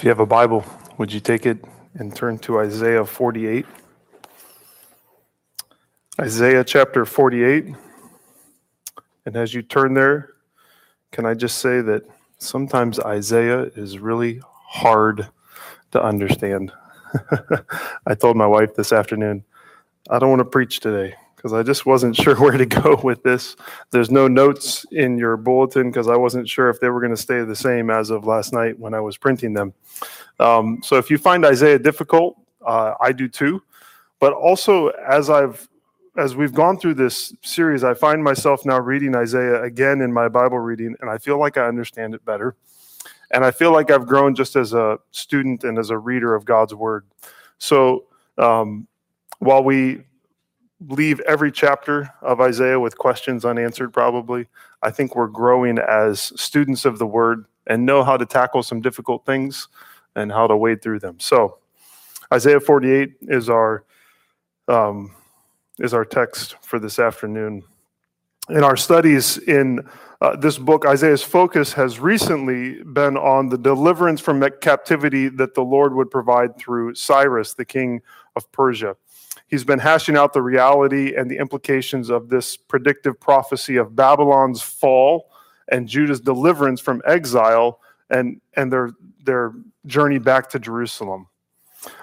If you have a Bible, would you take it and turn to Isaiah 48? Isaiah chapter 48. And as you turn there, can I just say that sometimes Isaiah is really hard to understand. I told my wife this afternoon, I don't want to preach today because I just wasn't sure where to go with this. There's no notes in your bulletin because I wasn't sure if they were going to stay the same as of last night when I was printing them. Um, so if you find Isaiah difficult, uh, I do too. But also, as I've as we've gone through this series, I find myself now reading Isaiah again in my Bible reading, and I feel like I understand it better. And I feel like I've grown just as a student and as a reader of God's word. So um, while we leave every chapter of Isaiah with questions unanswered, probably. I think we're growing as students of the word and know how to tackle some difficult things and how to wade through them. So, Isaiah 48 is our um, is our text for this afternoon. In our studies in uh, this book, Isaiah's focus has recently been on the deliverance from captivity that the Lord would provide through Cyrus, the king of Persia. He's been hashing out the reality and the implications of this predictive prophecy of Babylon's fall and Judah's deliverance from exile and, and their, their journey back to Jerusalem.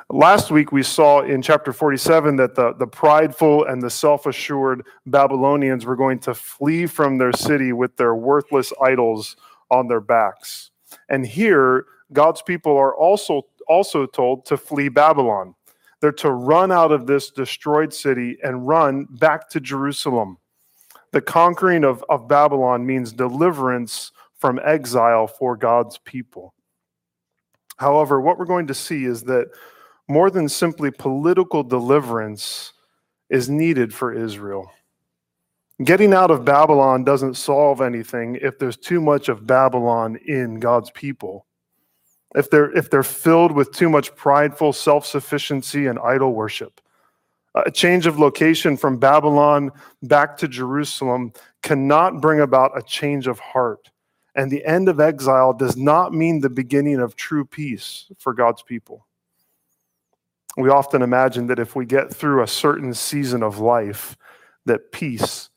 Last week, we saw in chapter 47 that the, the prideful and the self assured Babylonians were going to flee from their city with their worthless idols on their backs. And here, God's people are also, also told to flee Babylon. They're to run out of this destroyed city and run back to Jerusalem. The conquering of, of Babylon means deliverance from exile for God's people. However, what we're going to see is that more than simply political deliverance is needed for Israel. Getting out of Babylon doesn't solve anything if there's too much of Babylon in God's people if they're if they're filled with too much prideful self-sufficiency and idol worship. A change of location from babylon back to jerusalem cannot bring about a change of heart. And the end of exile does not mean the beginning of true peace for god's people. We often imagine that if we get through a certain season of life that peace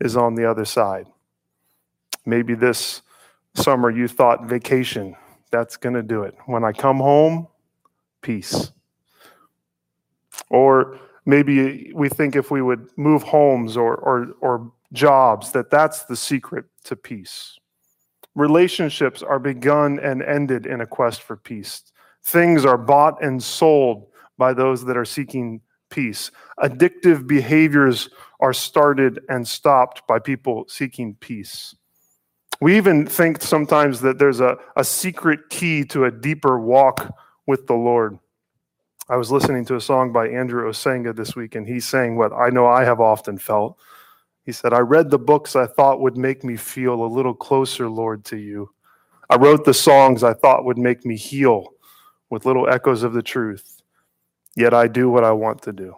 is on the other side. Maybe this summer you thought vacation that's going to do it. When I come home, peace. Or maybe we think if we would move homes or, or, or jobs, that that's the secret to peace. Relationships are begun and ended in a quest for peace. Things are bought and sold by those that are seeking peace. Addictive behaviors are started and stopped by people seeking peace. We even think sometimes that there's a, a secret key to a deeper walk with the Lord. I was listening to a song by Andrew Osenga this week, and he's saying what I know I have often felt. He said, I read the books I thought would make me feel a little closer, Lord, to you. I wrote the songs I thought would make me heal with little echoes of the truth. Yet I do what I want to do.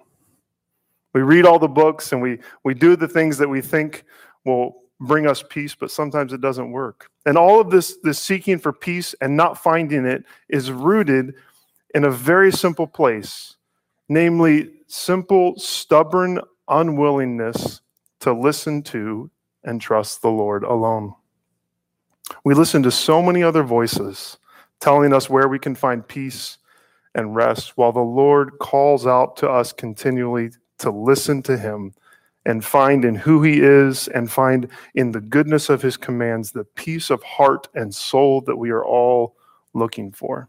We read all the books and we, we do the things that we think will bring us peace, but sometimes it doesn't work. And all of this, this seeking for peace and not finding it is rooted in a very simple place, namely, simple, stubborn unwillingness to listen to and trust the Lord alone. We listen to so many other voices telling us where we can find peace and rest, while the Lord calls out to us continually to listen to Him and find in who he is and find in the goodness of his commands the peace of heart and soul that we are all looking for.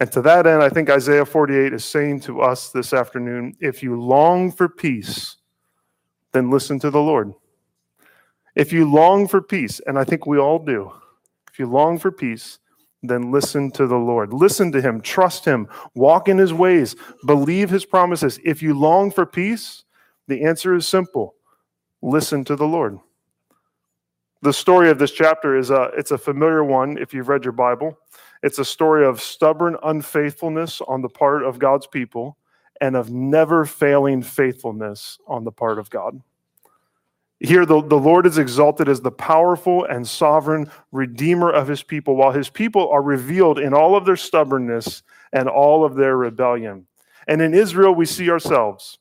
And to that end, I think Isaiah 48 is saying to us this afternoon if you long for peace, then listen to the Lord. If you long for peace, and I think we all do, if you long for peace, then listen to the Lord. Listen to him, trust him, walk in his ways, believe his promises. If you long for peace, the answer is simple listen to the Lord. The story of this chapter is a, it's a familiar one if you've read your Bible. It's a story of stubborn unfaithfulness on the part of God's people and of never failing faithfulness on the part of God. Here, the, the Lord is exalted as the powerful and sovereign redeemer of his people, while his people are revealed in all of their stubbornness and all of their rebellion. And in Israel, we see ourselves.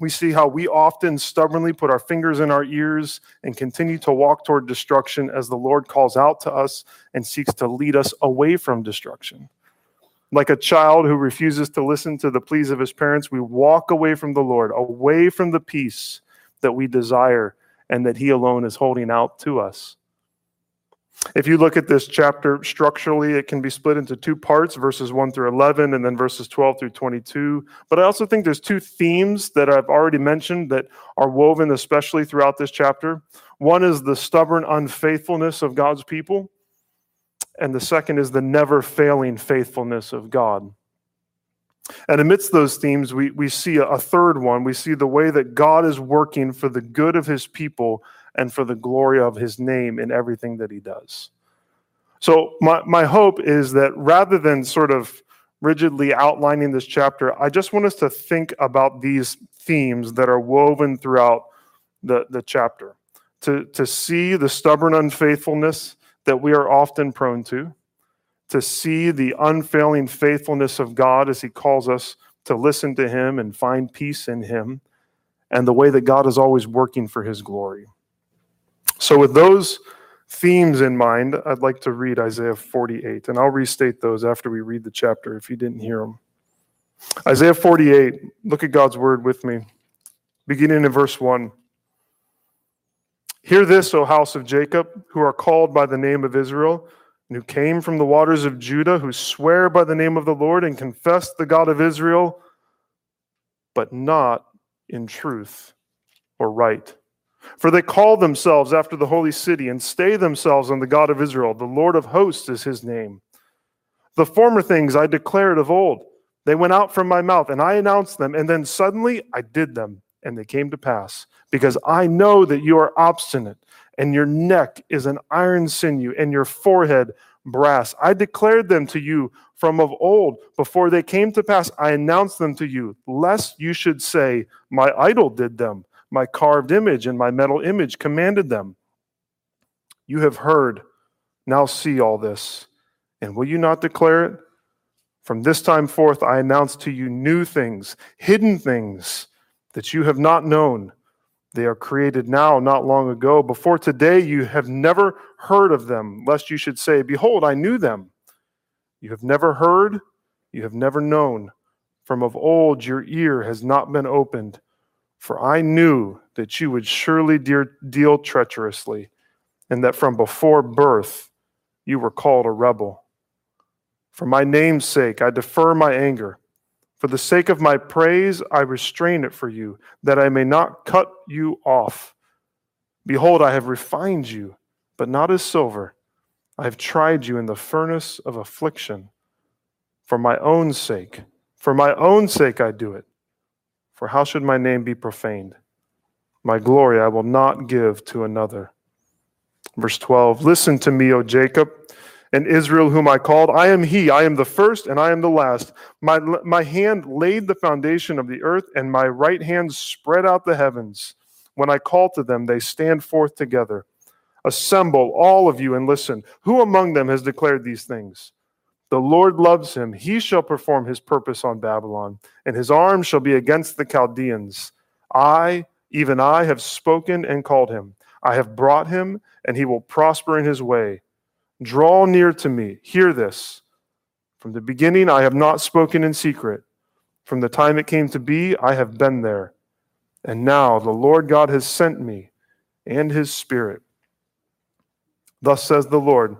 We see how we often stubbornly put our fingers in our ears and continue to walk toward destruction as the Lord calls out to us and seeks to lead us away from destruction. Like a child who refuses to listen to the pleas of his parents, we walk away from the Lord, away from the peace that we desire and that he alone is holding out to us. If you look at this chapter structurally, it can be split into two parts, verses 1 through 11, and then verses 12 through 22. But I also think there's two themes that I've already mentioned that are woven especially throughout this chapter. One is the stubborn unfaithfulness of God's people, and the second is the never failing faithfulness of God. And amidst those themes, we, we see a third one. We see the way that God is working for the good of his people and for the glory of his name in everything that he does. So, my, my hope is that rather than sort of rigidly outlining this chapter, I just want us to think about these themes that are woven throughout the, the chapter. To, to see the stubborn unfaithfulness that we are often prone to, to see the unfailing faithfulness of God as He calls us to listen to Him and find peace in Him, and the way that God is always working for His glory. So, with those themes in mind, I'd like to read Isaiah 48, and I'll restate those after we read the chapter if you didn't hear them. Isaiah 48, look at God's word with me, beginning in verse 1. Hear this, O house of Jacob, who are called by the name of Israel, and who came from the waters of Judah, who swear by the name of the Lord and confess the God of Israel, but not in truth or right. For they call themselves after the holy city and stay themselves on the God of Israel. The Lord of hosts is his name. The former things I declared of old, they went out from my mouth, and I announced them, and then suddenly I did them, and they came to pass. Because I know that you are obstinate, and your neck is an iron sinew, and your forehead brass. I declared them to you from of old. Before they came to pass, I announced them to you, lest you should say, My idol did them my carved image and my metal image commanded them. You have heard, now see all this. And will you not declare it? From this time forth, I announce to you new things, hidden things that you have not known. They are created now, not long ago. Before today, you have never heard of them, lest you should say, Behold, I knew them. You have never heard, you have never known. From of old, your ear has not been opened for I knew that you would surely deal treacherously, and that from before birth you were called a rebel. For my name's sake, I defer my anger. For the sake of my praise, I restrain it for you, that I may not cut you off. Behold, I have refined you, but not as silver. I have tried you in the furnace of affliction. For my own sake, for my own sake, I do it for how should my name be profaned? My glory I will not give to another. Verse 12 Listen to me, O Jacob, and Israel, whom I called. I am he, I am the first, and I am the last. My, my hand laid the foundation of the earth, and my right hand spread out the heavens. When I call to them, they stand forth together. Assemble, all of you, and listen. Who among them has declared these things? The Lord loves him. He shall perform his purpose on Babylon, and his arm shall be against the Chaldeans. I, even I, have spoken and called him. I have brought him, and he will prosper in his way. Draw near to me. Hear this. From the beginning, I have not spoken in secret. From the time it came to be, I have been there. And now the Lord God has sent me and his Spirit. Thus says the Lord,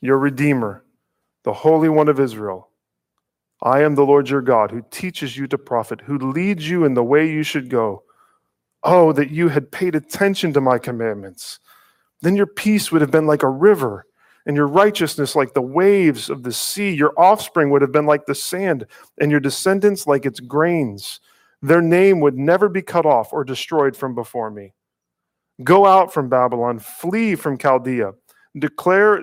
your Redeemer the Holy One of Israel. I am the Lord your God, who teaches you to profit, who leads you in the way you should go. Oh, that you had paid attention to my commandments. Then your peace would have been like a river, and your righteousness like the waves of the sea. Your offspring would have been like the sand, and your descendants like its grains. Their name would never be cut off or destroyed from before me. Go out from Babylon, flee from Chaldea. Declare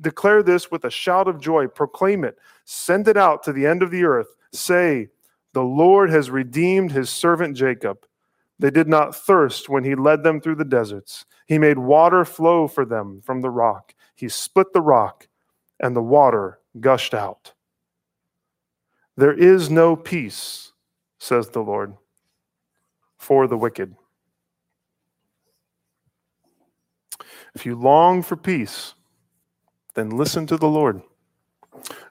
Declare this with a shout of joy. Proclaim it. Send it out to the end of the earth. Say, The Lord has redeemed his servant Jacob. They did not thirst when he led them through the deserts. He made water flow for them from the rock. He split the rock, and the water gushed out. There is no peace, says the Lord, for the wicked. If you long for peace, then listen to the Lord.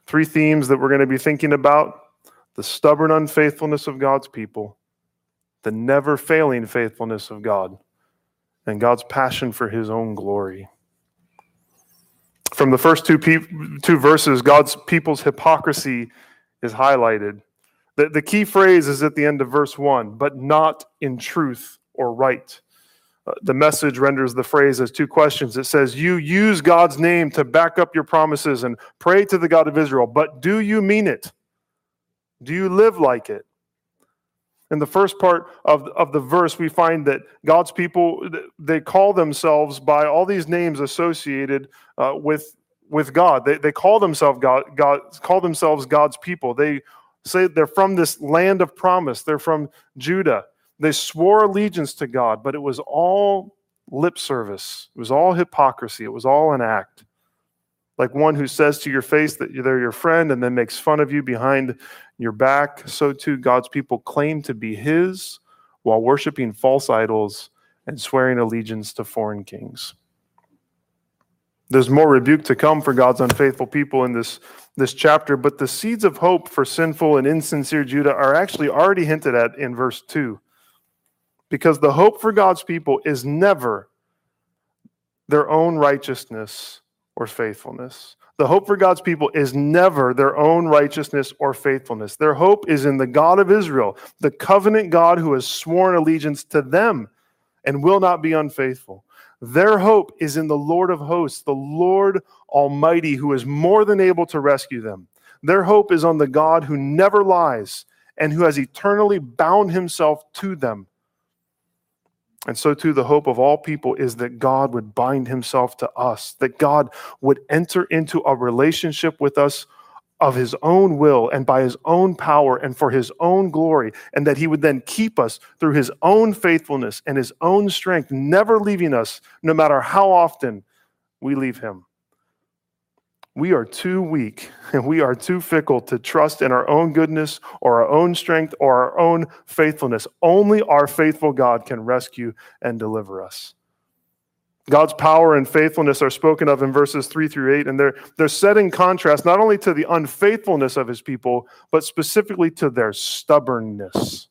Three themes that we're going to be thinking about the stubborn unfaithfulness of God's people, the never failing faithfulness of God, and God's passion for his own glory. From the first two, pe- two verses, God's people's hypocrisy is highlighted. The, the key phrase is at the end of verse 1 but not in truth or right. The message renders the phrase as two questions. It says, You use God's name to back up your promises and pray to the God of Israel, but do you mean it? Do you live like it? In the first part of, of the verse, we find that God's people, they call themselves by all these names associated uh, with, with God. They, they call themselves God, God, call themselves God's people. They say they're from this land of promise. They're from Judah. They swore allegiance to God, but it was all lip service. It was all hypocrisy. It was all an act. Like one who says to your face that they're your friend and then makes fun of you behind your back, so too God's people claim to be his while worshiping false idols and swearing allegiance to foreign kings. There's more rebuke to come for God's unfaithful people in this, this chapter, but the seeds of hope for sinful and insincere Judah are actually already hinted at in verse 2 because the hope for God's people is never their own righteousness or faithfulness. The hope for God's people is never their own righteousness or faithfulness. Their hope is in the God of Israel, the covenant God who has sworn allegiance to them and will not be unfaithful. Their hope is in the Lord of hosts, the Lord Almighty, who is more than able to rescue them. Their hope is on the God who never lies and who has eternally bound himself to them and so, too, the hope of all people is that God would bind himself to us, that God would enter into a relationship with us of his own will and by his own power and for his own glory, and that he would then keep us through his own faithfulness and his own strength, never leaving us, no matter how often we leave him. We are too weak and we are too fickle to trust in our own goodness or our own strength or our own faithfulness. Only our faithful God can rescue and deliver us. God's power and faithfulness are spoken of in verses 3 through 8, and they're, they're set in contrast not only to the unfaithfulness of his people, but specifically to their stubbornness.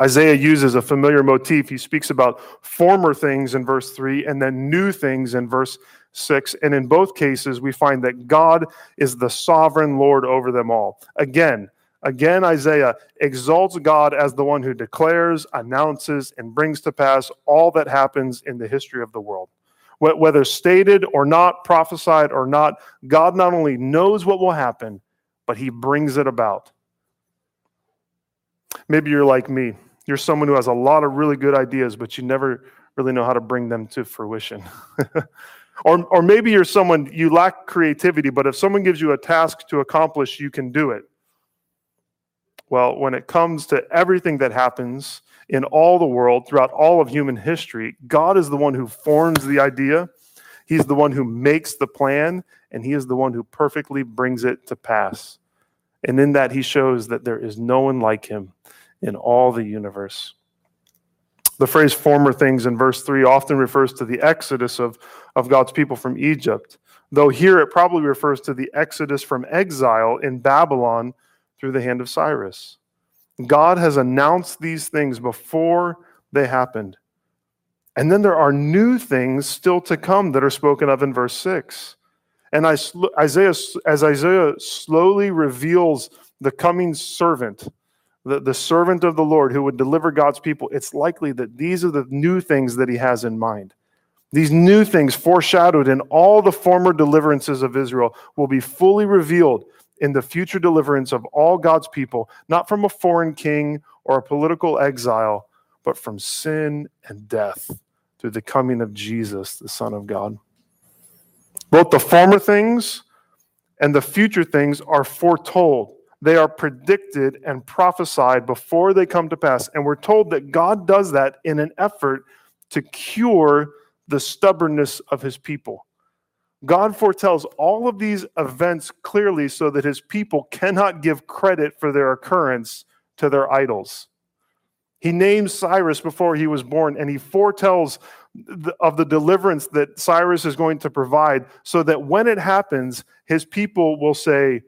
Isaiah uses a familiar motif. He speaks about former things in verse 3 and then new things in verse 6. And in both cases, we find that God is the sovereign Lord over them all. Again, again, Isaiah exalts God as the one who declares, announces, and brings to pass all that happens in the history of the world. Whether stated or not, prophesied or not, God not only knows what will happen, but he brings it about. Maybe you're like me. You're someone who has a lot of really good ideas, but you never really know how to bring them to fruition. Or, or maybe you're someone, you lack creativity, but if someone gives you a task to accomplish, you can do it. Well, when it comes to everything that happens in all the world, throughout all of human history, God is the one who forms the idea, He's the one who makes the plan, and He is the one who perfectly brings it to pass. And in that, He shows that there is no one like Him in all the universe. The phrase former things in verse 3 often refers to the exodus of, of God's people from Egypt, though here it probably refers to the exodus from exile in Babylon through the hand of Cyrus. God has announced these things before they happened. And then there are new things still to come that are spoken of in verse 6. And Isaiah, as Isaiah slowly reveals the coming servant, the, the servant of the Lord who would deliver God's people, it's likely that these are the new things that he has in mind. These new things foreshadowed in all the former deliverances of Israel will be fully revealed in the future deliverance of all God's people, not from a foreign king or a political exile, but from sin and death through the coming of Jesus, the Son of God. Both the former things and the future things are foretold They are predicted and prophesied before they come to pass. And we're told that God does that in an effort to cure the stubbornness of his people. God foretells all of these events clearly so that his people cannot give credit for their occurrence to their idols. He names Cyrus before he was born, and he foretells of the deliverance that Cyrus is going to provide so that when it happens, his people will say,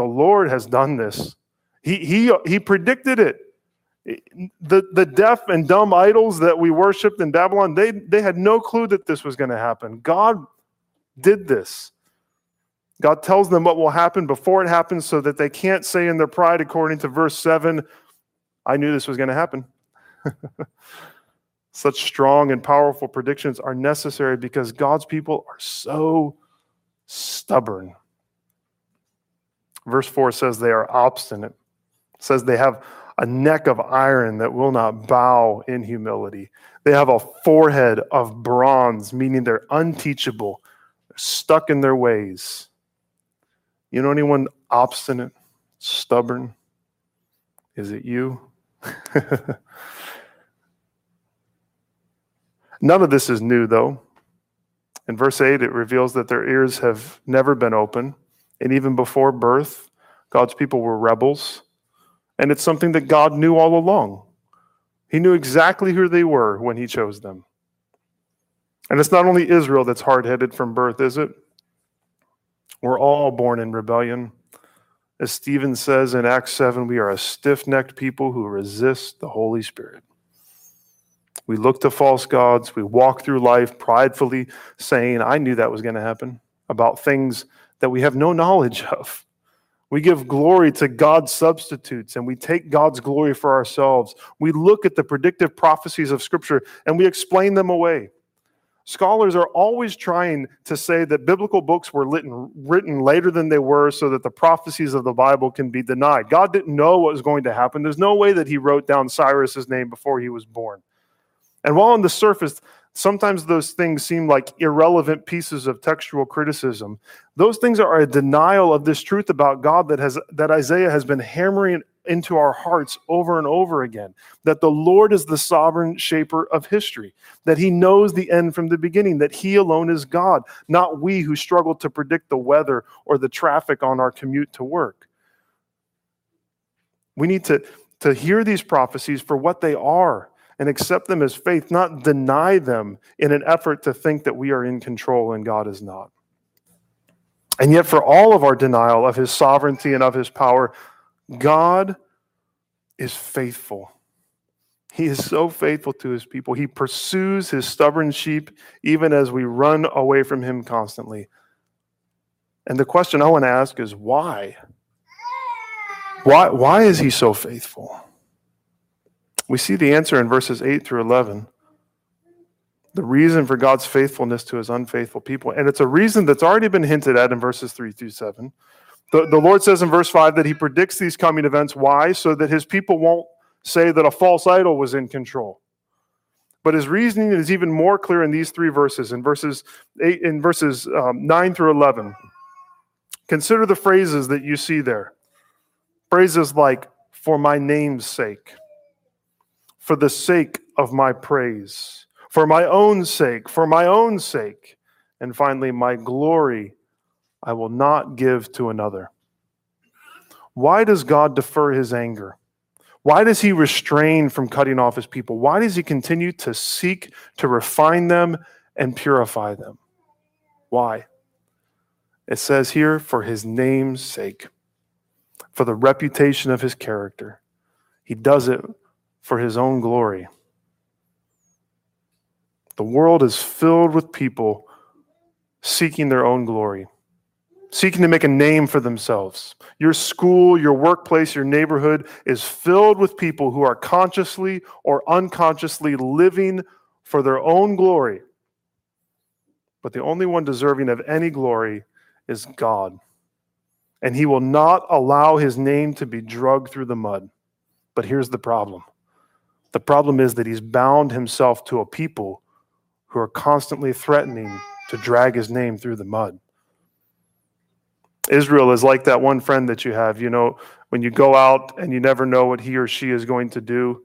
The Lord has done this. He, he, he predicted it. The, the deaf and dumb idols that we worshiped in Babylon, they, they had no clue that this was going to happen. God did this. God tells them what will happen before it happens so that they can't say in their pride, according to verse 7, I knew this was going to happen. Such strong and powerful predictions are necessary because God's people are so stubborn. Verse 4 says they are obstinate. It says they have a neck of iron that will not bow in humility. They have a forehead of bronze, meaning they're unteachable stuck in their ways. You know anyone obstinate, stubborn? Is it you? None of this is new, though. In verse 8, it reveals that their ears have never been open. And even before birth, God's people were rebels. And it's something that God knew all along. He knew exactly who they were when He chose them. And it's not only Israel that's hard headed from birth, is it? We're all born in rebellion. As Stephen says in Acts 7, we are a stiff necked people who resist the Holy Spirit. We look to false gods. We walk through life pridefully saying, I knew that was going to happen, about things that we have no knowledge of. We give glory to God's substitutes and we take God's glory for ourselves. We look at the predictive prophecies of Scripture and we explain them away. Scholars are always trying to say that biblical books were written, later than they were so that the prophecies of the Bible can be denied. God didn't know what was going to happen. There's no way that he wrote down Cyrus's name before he was born. And while on the surface, sometimes those things seem like irrelevant pieces of textual criticism, those things are a denial of this truth about God that has that Isaiah has been hammering into our hearts over and over again that the Lord is the sovereign shaper of history, that he knows the end from the beginning, that he alone is God, not we who struggle to predict the weather or the traffic on our commute to work. We need to, to hear these prophecies for what they are and accept them as faith, not deny them in an effort to think that we are in control and God is not. And yet, for all of our denial of his sovereignty and of his power, God is faithful. He is so faithful to his people. He pursues his stubborn sheep even as we run away from him constantly. And the question I want to ask is why? Why, why is he so faithful? We see the answer in verses 8 through 11. The reason for God's faithfulness to his unfaithful people. And it's a reason that's already been hinted at in verses 3 through 7. The, the Lord says in verse 5 that he predicts these coming events. Why? So that his people won't say that a false idol was in control. But his reasoning is even more clear in these three verses, in verses eight, in verses um, nine through eleven. Consider the phrases that you see there. Phrases like "for my name's sake," "for the sake of my praise," "for my own sake," "for my own sake," and finally, "my glory I will not give to another. Why does God defer his anger? Why does he restrain from cutting off his people? Why does he continue to seek to refine them and purify them? Why? It says here, for his name's sake, for the reputation of his character. He does it for his own glory. The world is filled with people seeking their own glory seeking to make a name for themselves. Your school, your workplace, your neighborhood is filled with people who are consciously or unconsciously living for their own glory. But the only one deserving of any glory is God. And he will not allow his name to be drugged through the mud. But here's the problem the problem is that he's bound himself to a people who are constantly threatening to drag his name through the mud. Israel is like that one friend that you have. You know, when you go out and you never know what he or she is going to do,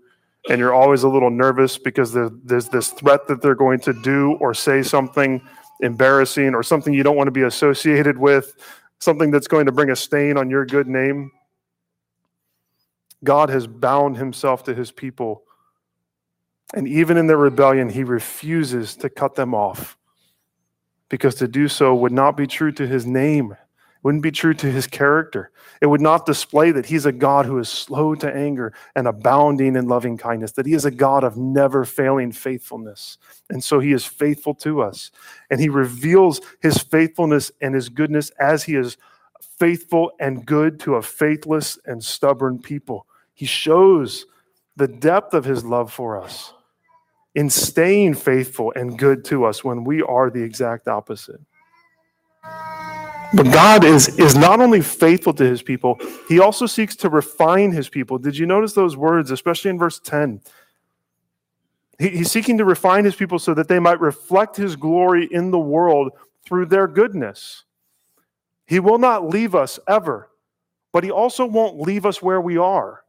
and you're always a little nervous because there's this threat that they're going to do or say something embarrassing or something you don't want to be associated with, something that's going to bring a stain on your good name. God has bound himself to his people. And even in their rebellion, he refuses to cut them off because to do so would not be true to his name wouldn't be true to his character. It would not display that he's a God who is slow to anger and abounding in loving kindness, that he is a God of never failing faithfulness. And so he is faithful to us. And he reveals his faithfulness and his goodness as he is faithful and good to a faithless and stubborn people. He shows the depth of his love for us in staying faithful and good to us when we are the exact opposite. But God is, is not only faithful to his people, he also seeks to refine his people. Did you notice those words, especially in verse 10? He, he's seeking to refine his people so that they might reflect his glory in the world through their goodness. He will not leave us ever, but he also won't leave us where we are.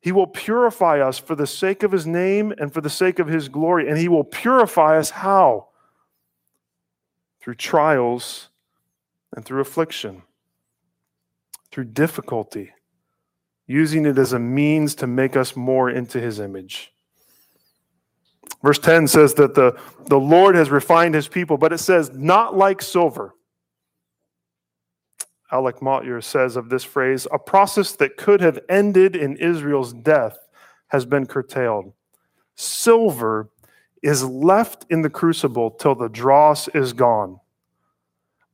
He will purify us for the sake of his name and for the sake of his glory. And he will purify us how? Through trials and through affliction, through difficulty, using it as a means to make us more into his image. Verse 10 says that the, the Lord has refined his people, but it says, not like silver. Alec Motyer says of this phrase, a process that could have ended in Israel's death has been curtailed. Silver is left in the crucible till the dross is gone.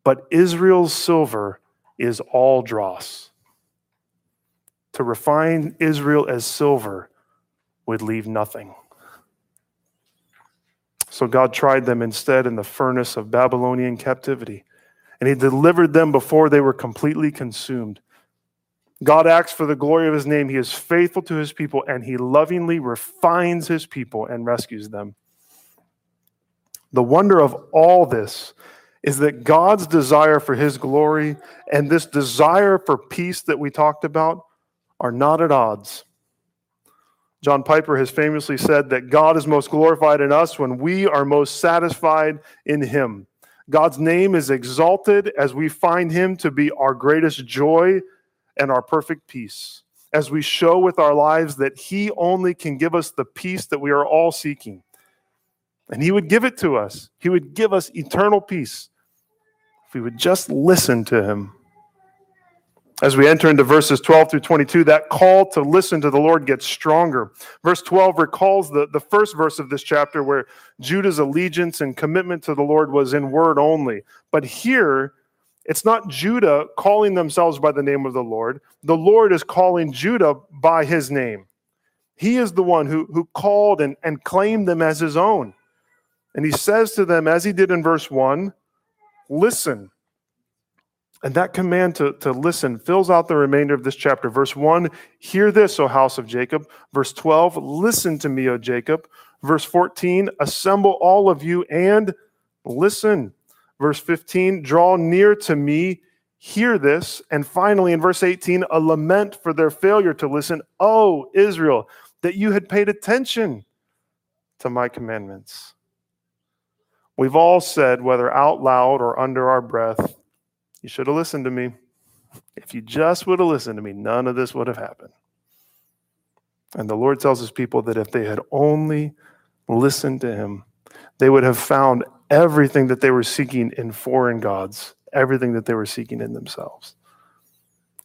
But Israel's silver is all dross. To refine Israel as silver would leave nothing. So God tried them instead in the furnace of Babylonian captivity, and He delivered them before they were completely consumed. God acts for the glory of His name. He is faithful to His people, and He lovingly refines His people and rescues them. The wonder of all this is that God's desire for his glory and this desire for peace that we talked about are not at odds. John Piper has famously said that God is most glorified in us when we are most satisfied in him. God's name is exalted as we find him to be our greatest joy and our perfect peace, as we show with our lives that he only can give us the peace that we are all seeking. And he would give it to us, he would give us eternal peace if we would just listen to him. As we enter into verses 12 through 22, that call to listen to the Lord gets stronger. Verse 12 recalls the, the first verse of this chapter where Judah's allegiance and commitment to the Lord was in word only. But here, it's not Judah calling themselves by the name of the Lord. The Lord is calling Judah by his name. He is the one who, who called and, and claimed them as his own. And he says to them, as he did in verse 1, listen. And that command to, to listen fills out the remainder of this chapter. Verse 1, hear this, O house of Jacob. Verse 12, listen to me, O Jacob. Verse 14, assemble all of you and listen. Verse 15, draw near to me, hear this. And finally, in verse 18, a lament for their failure to listen. Oh, Israel, that you had paid attention to my commandments. We've all said, whether out loud or under our breath, you should have listened to me. If you just would have listened to me, none of this would have happened. And the Lord tells his people that if they had only listened to him, they would have found everything that they were seeking in foreign gods, everything that they were seeking in themselves.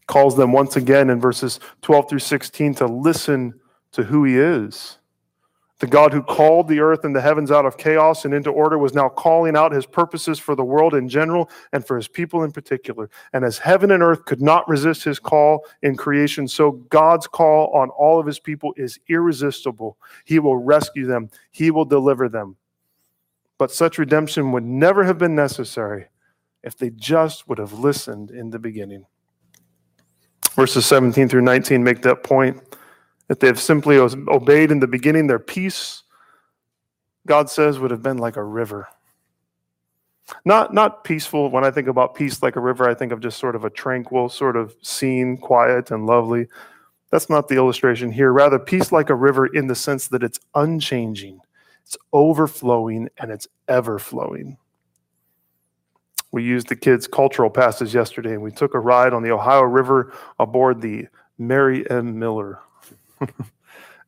Calls them once again in verses 12 through 16 to listen to who he is. The God who called the earth and the heavens out of chaos and into order was now calling out his purposes for the world in general and for his people in particular. And as heaven and earth could not resist his call in creation, so God's call on all of his people is irresistible. He will rescue them, he will deliver them. But such redemption would never have been necessary if they just would have listened in the beginning. Verses 17 through 19 make that point that they've simply obeyed in the beginning, their peace, God says, would have been like a river. Not, not peaceful. When I think about peace like a river, I think of just sort of a tranquil sort of scene, quiet and lovely. That's not the illustration here. Rather, peace like a river in the sense that it's unchanging, it's overflowing, and it's ever flowing. We used the kids' cultural passes yesterday, and we took a ride on the Ohio River aboard the Mary M. Miller.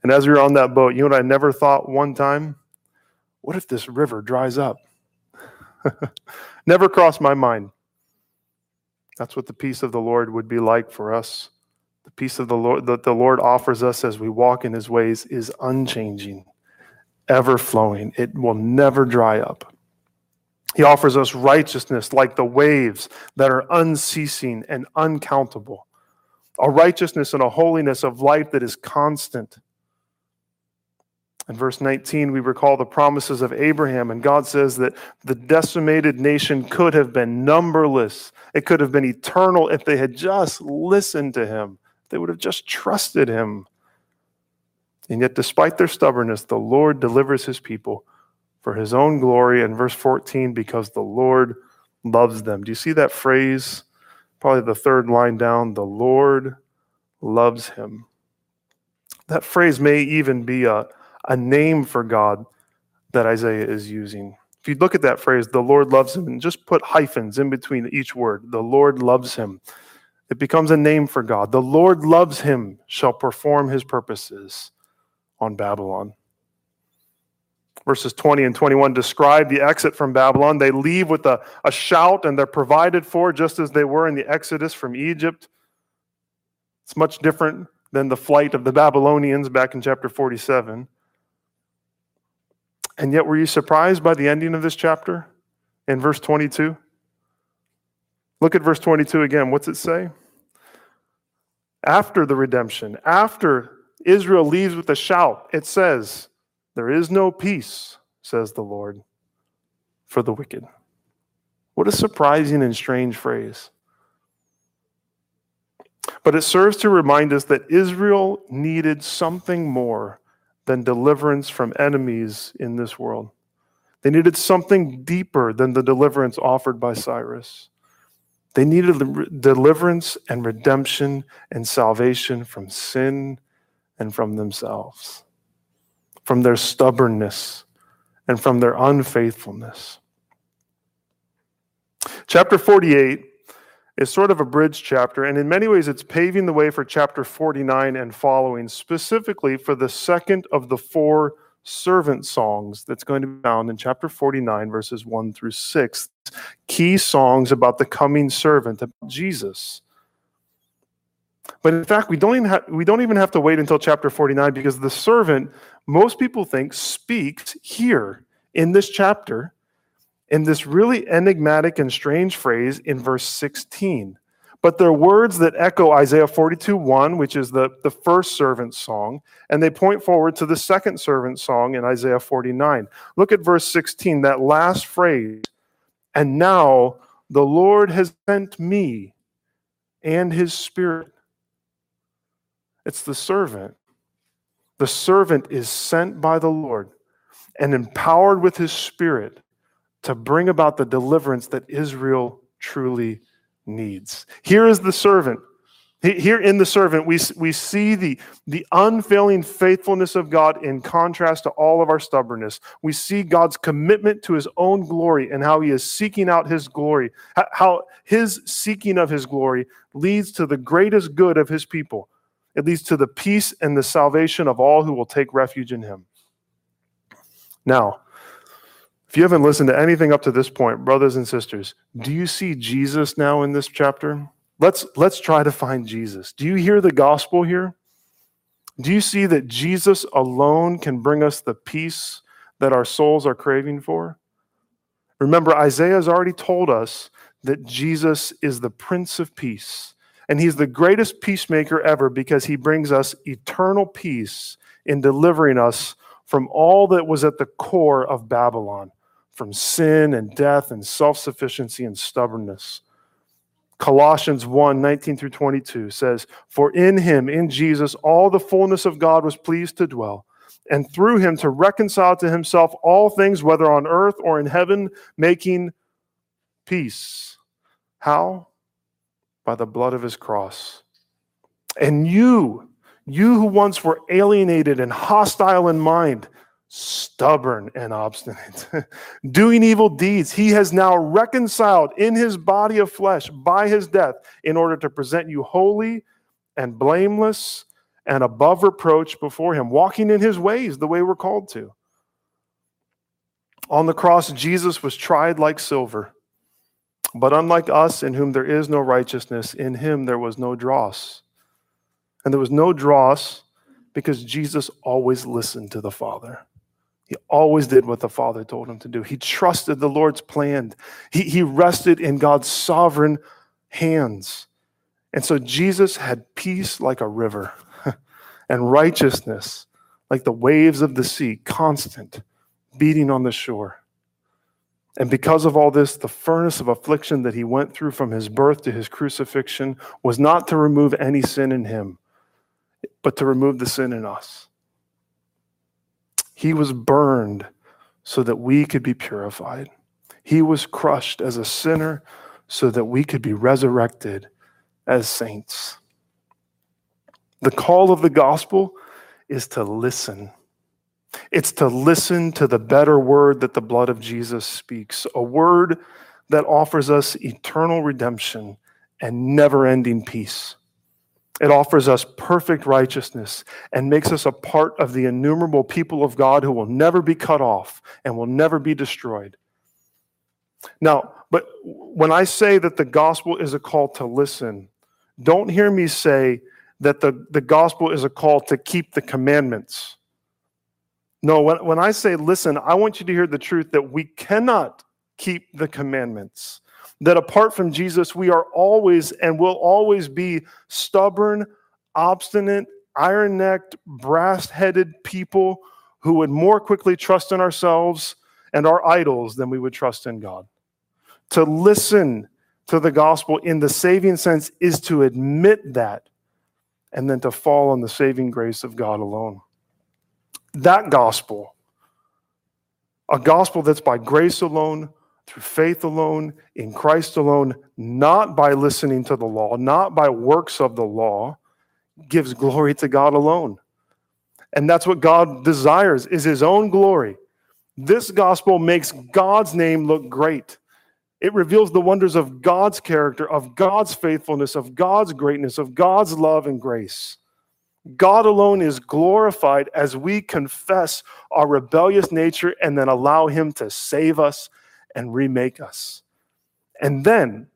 And as we were on that boat, you know I never thought one time? What if this river dries up? never crossed my mind. That's what the peace of the Lord would be like for us. The peace of the Lord that the Lord offers us as we walk in his ways is unchanging, ever flowing. It will never dry up. He offers us righteousness like the waves that are unceasing and uncountable, a righteousness and a holiness of life that is constant. In verse 19, we recall the promises of Abraham, and God says that the decimated nation could have been numberless. It could have been eternal if they had just listened to him, they would have just trusted him. And yet, despite their stubbornness, the Lord delivers his people for his own glory. And verse 14, because the Lord loves them. Do you see that phrase? Probably the third line down. The Lord loves him. That phrase may even be a, a name for God that Isaiah is using. If you look at that phrase, the Lord loves him, and just put hyphens in between each word, the Lord loves him, it becomes a name for God. The Lord loves him, shall perform his purposes on Babylon verses 20 and 21 describe the exit from Babylon. They leave with a, a shout and they're provided for just as they were in the Exodus from Egypt. It's much different than the flight of the Babylonians back in chapter 47. And yet, were you surprised by the ending of this chapter in verse 22? Look at verse 22 again. What's it say? After the redemption, after Israel leaves with a shout, it says, there is no peace, says the Lord, for the wicked. What a surprising and strange phrase. But it serves to remind us that Israel needed something more than deliverance from enemies in this world. They needed something deeper than the deliverance offered by Cyrus. They needed deliverance and redemption and salvation from sin and from themselves from their stubbornness and from their unfaithfulness. Chapter 48 is sort of a bridge chapter, and in many ways, it's paving the way for chapter 49 and following, specifically for the second of the four servant songs that's going to be found in chapter 49, verses 1 through 6. Key songs about the coming servant, about Jesus. But in fact, we don't even have, we don't even have to wait until chapter 49 because the servant, most people think, speaks here in this chapter in this really enigmatic and strange phrase in verse 16. But they're words that echo Isaiah 42 1, which is the, the first servant song, and they point forward to the second servant song in Isaiah 49. Look at verse 16, that last phrase. And now the Lord has sent me and his spirit it's the servant. The servant is sent by the Lord and empowered with his spirit to bring about the deliverance that Israel truly needs. Here is the servant. Here in the servant, we, we see the, the unfailing faithfulness of God in contrast to all of our stubbornness. We see God's commitment to his own glory and how he is seeking out his glory, how his seeking of his glory leads to the greatest good of his people. It leads to the peace and the salvation of all who will take refuge in him. Now, if you haven't listened to anything up to this point, brothers and sisters, do you see Jesus now in this chapter? Let's let's try to find Jesus. Do you hear the gospel here? Do you see that Jesus alone can bring us the peace that our souls are craving for? Remember, Isaiah has already told us that Jesus is the Prince of Peace. And he's the greatest peacemaker ever because he brings us eternal peace in delivering us from all that was at the core of Babylon, from sin and death and self sufficiency and stubbornness. Colossians 1 19 through 22 says, For in him, in Jesus, all the fullness of God was pleased to dwell, and through him to reconcile to himself all things, whether on earth or in heaven, making peace. How? By the blood of his cross. And you, you who once were alienated and hostile in mind, stubborn and obstinate, doing evil deeds, he has now reconciled in his body of flesh by his death in order to present you holy and blameless and above reproach before him, walking in his ways the way we're called to. On the cross, Jesus was tried like silver. But unlike us, in whom there is no righteousness, in him there was no dross. And there was no dross because Jesus always listened to the Father. He always did what the Father told him to do. He trusted the Lord's plan. He, he rested in God's sovereign hands. And so Jesus had peace like a river and righteousness like the waves of the sea, constant, beating on the shore. And because of all this, the furnace of affliction that he went through from his birth to his crucifixion was not to remove any sin in him, but to remove the sin in us. He was burned so that we could be purified. He was crushed as a sinner so that we could be resurrected as saints. The call of the gospel is to listen. It's to listen to the better word that the blood of Jesus speaks, a word that offers us eternal redemption and never ending peace. It offers us perfect righteousness and makes us a part of the innumerable people of God who will never be cut off and will never be destroyed. Now, but when I say that the gospel is a call to listen, don't hear me say that the, the gospel is a call to keep the commandments. No, when, when I say listen, I want you to hear the truth that we cannot keep the commandments that apart from Jesus, we are always and will always be stubborn, obstinate, iron necked, brass headed people who would more quickly trust in ourselves and our idols than we would trust in God. To listen to the gospel in the saving sense is to admit that and then to fall on the saving grace of God alone. That gospel, a gospel that's by grace alone, through faith alone, in Christ alone, not by listening to the law, not by works of the law, gives glory to God alone. And that's what God desires is his own glory. This gospel makes God's name look great. It reveals the wonders of God's character, of God's faithfulness, of God's greatness, of God's love and grace. God alone is glorified as we confess our rebellious nature and then allow him to save us and remake us. And then,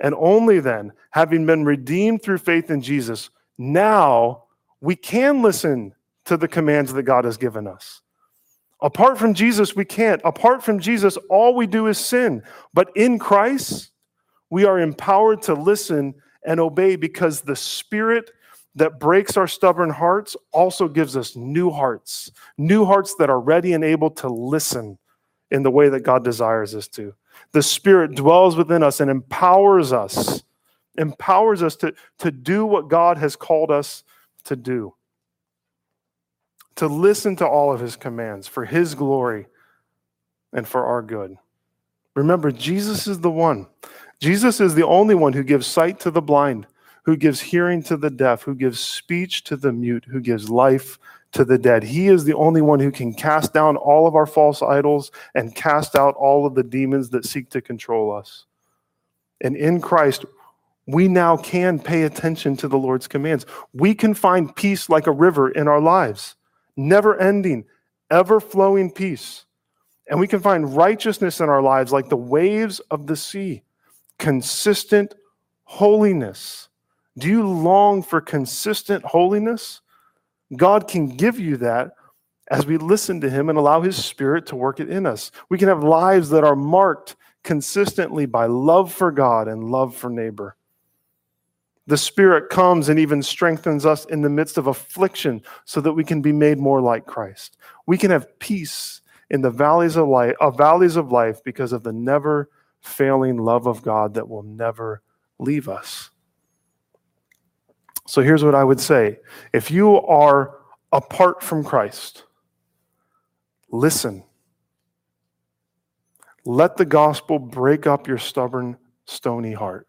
and only then, having been redeemed through faith in Jesus, now we can listen to the commands that God has given us. Apart from Jesus, we can't. Apart from Jesus, all we do is sin. But in Christ, we are empowered to listen and obey because the Spirit that breaks our stubborn hearts also gives us new hearts, new hearts that are ready and able to listen in the way that God desires us to. The Spirit dwells within us and empowers us, empowers us to, to do what God has called us to do, to listen to all of His commands for His glory and for our good. Remember, Jesus is the one. Jesus is the only one who gives sight to the blind, who gives hearing to the deaf, who gives speech to the mute, who gives life to the dead. He is the only one who can cast down all of our false idols and cast out all of the demons that seek to control us. And in Christ, we now can pay attention to the Lord's commands. We can find peace like a river in our lives, never ending, ever flowing peace. And we can find righteousness in our lives like the waves of the sea, consistent holiness. Do you long for consistent holiness? God can give you that as we listen to Him and allow His Spirit to work it in us. We can have lives that are marked consistently by love for God and love for neighbor. The Spirit comes and even strengthens us in the midst of affliction so that we can be made more like Christ. We can have peace in the valleys of life, uh, valleys of life because of the never failing love of God that will never leave us. So here's what I would say if you are apart from Christ, listen. Let the gospel break up your stubborn, stony heart.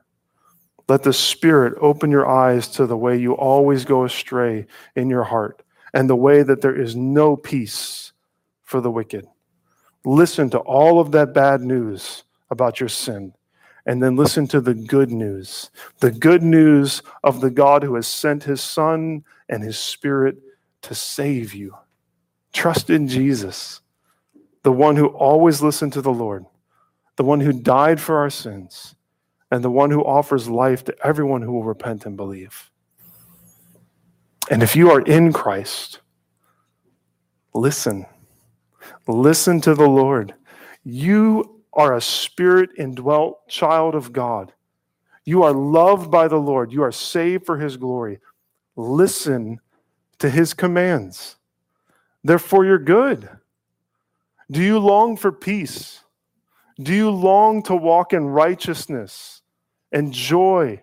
Let the Spirit open your eyes to the way you always go astray in your heart and the way that there is no peace for the wicked. Listen to all of that bad news about your sin and then listen to the good news the good news of the God who has sent his Son and his Spirit to save you. Trust in Jesus, the one who always listened to the Lord, the one who died for our sins, and the one who offers life to everyone who will repent and believe. And if you are in Christ, listen. Listen to the Lord. You are a spirit indwelt child of God. You are loved by the Lord. You are saved for his glory. Listen to his commands. They're for your good. Do you long for peace? Do you long to walk in righteousness and joy?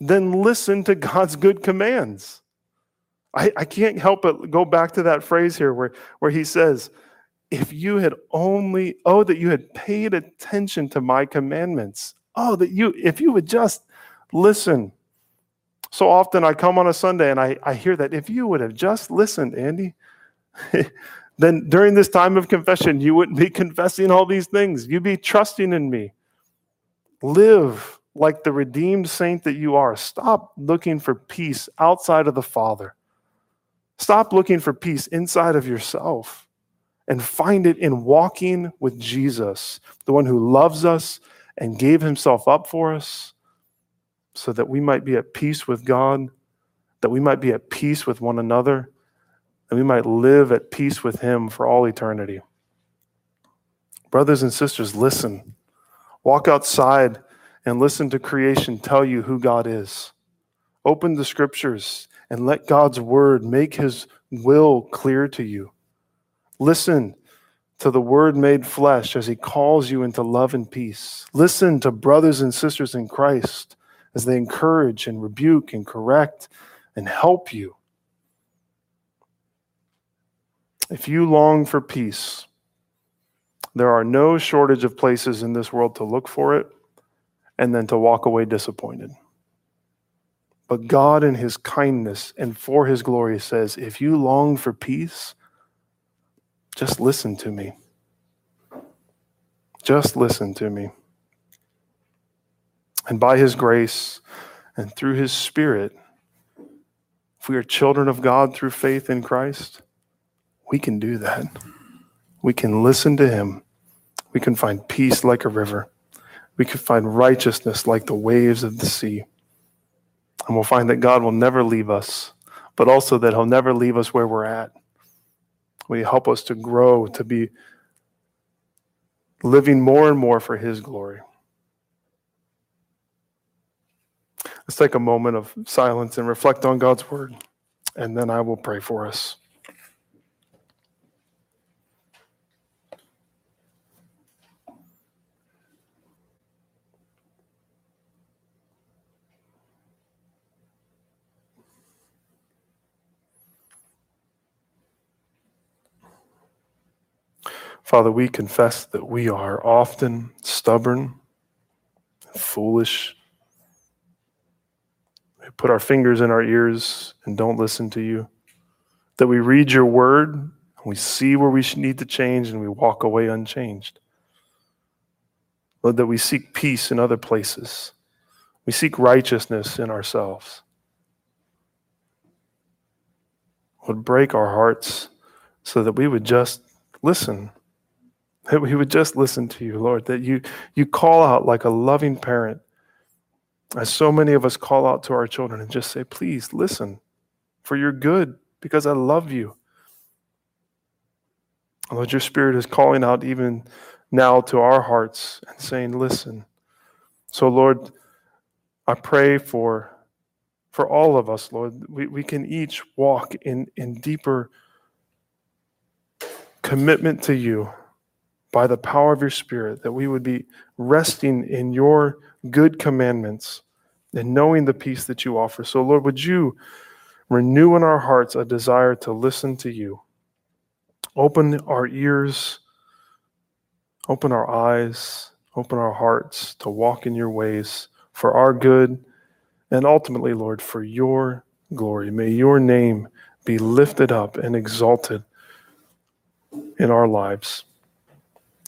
Then listen to God's good commands. I, I can't help but go back to that phrase here where, where he says, if you had only, oh, that you had paid attention to my commandments. Oh, that you, if you would just listen. So often I come on a Sunday and I, I hear that if you would have just listened, Andy, then during this time of confession, you wouldn't be confessing all these things. You'd be trusting in me. Live like the redeemed saint that you are. Stop looking for peace outside of the Father. Stop looking for peace inside of yourself and find it in walking with Jesus, the one who loves us and gave himself up for us so that we might be at peace with God, that we might be at peace with one another, and we might live at peace with him for all eternity. Brothers and sisters, listen. Walk outside and listen to creation tell you who God is. Open the scriptures and let God's word make his will clear to you. Listen to the Word made flesh as He calls you into love and peace. Listen to brothers and sisters in Christ as they encourage and rebuke and correct and help you. If you long for peace, there are no shortage of places in this world to look for it and then to walk away disappointed. But God, in His kindness and for His glory, says, if you long for peace, just listen to me. Just listen to me. And by His grace and through His Spirit, if we are children of God through faith in Christ, we can do that. We can listen to Him. We can find peace like a river. We can find righteousness like the waves of the sea. And we'll find that God will never leave us, but also that He'll never leave us where we're at. Will help us to grow, to be living more and more for His glory? Let's take a moment of silence and reflect on God's word, and then I will pray for us. Father, we confess that we are often stubborn, foolish. We put our fingers in our ears and don't listen to you. That we read your word and we see where we need to change and we walk away unchanged. Lord, that we seek peace in other places. We seek righteousness in ourselves. Would break our hearts so that we would just listen that we would just listen to you, Lord, that you, you call out like a loving parent, as so many of us call out to our children and just say, please listen for your good because I love you. Lord, your spirit is calling out even now to our hearts and saying, listen. So, Lord, I pray for for all of us, Lord, we, we can each walk in, in deeper commitment to you by the power of your Spirit, that we would be resting in your good commandments and knowing the peace that you offer. So, Lord, would you renew in our hearts a desire to listen to you? Open our ears, Open our eyes, open our hearts to walk in your ways for our good and ultimately, Lord, for your glory. May your name be lifted up and exalted in our lives.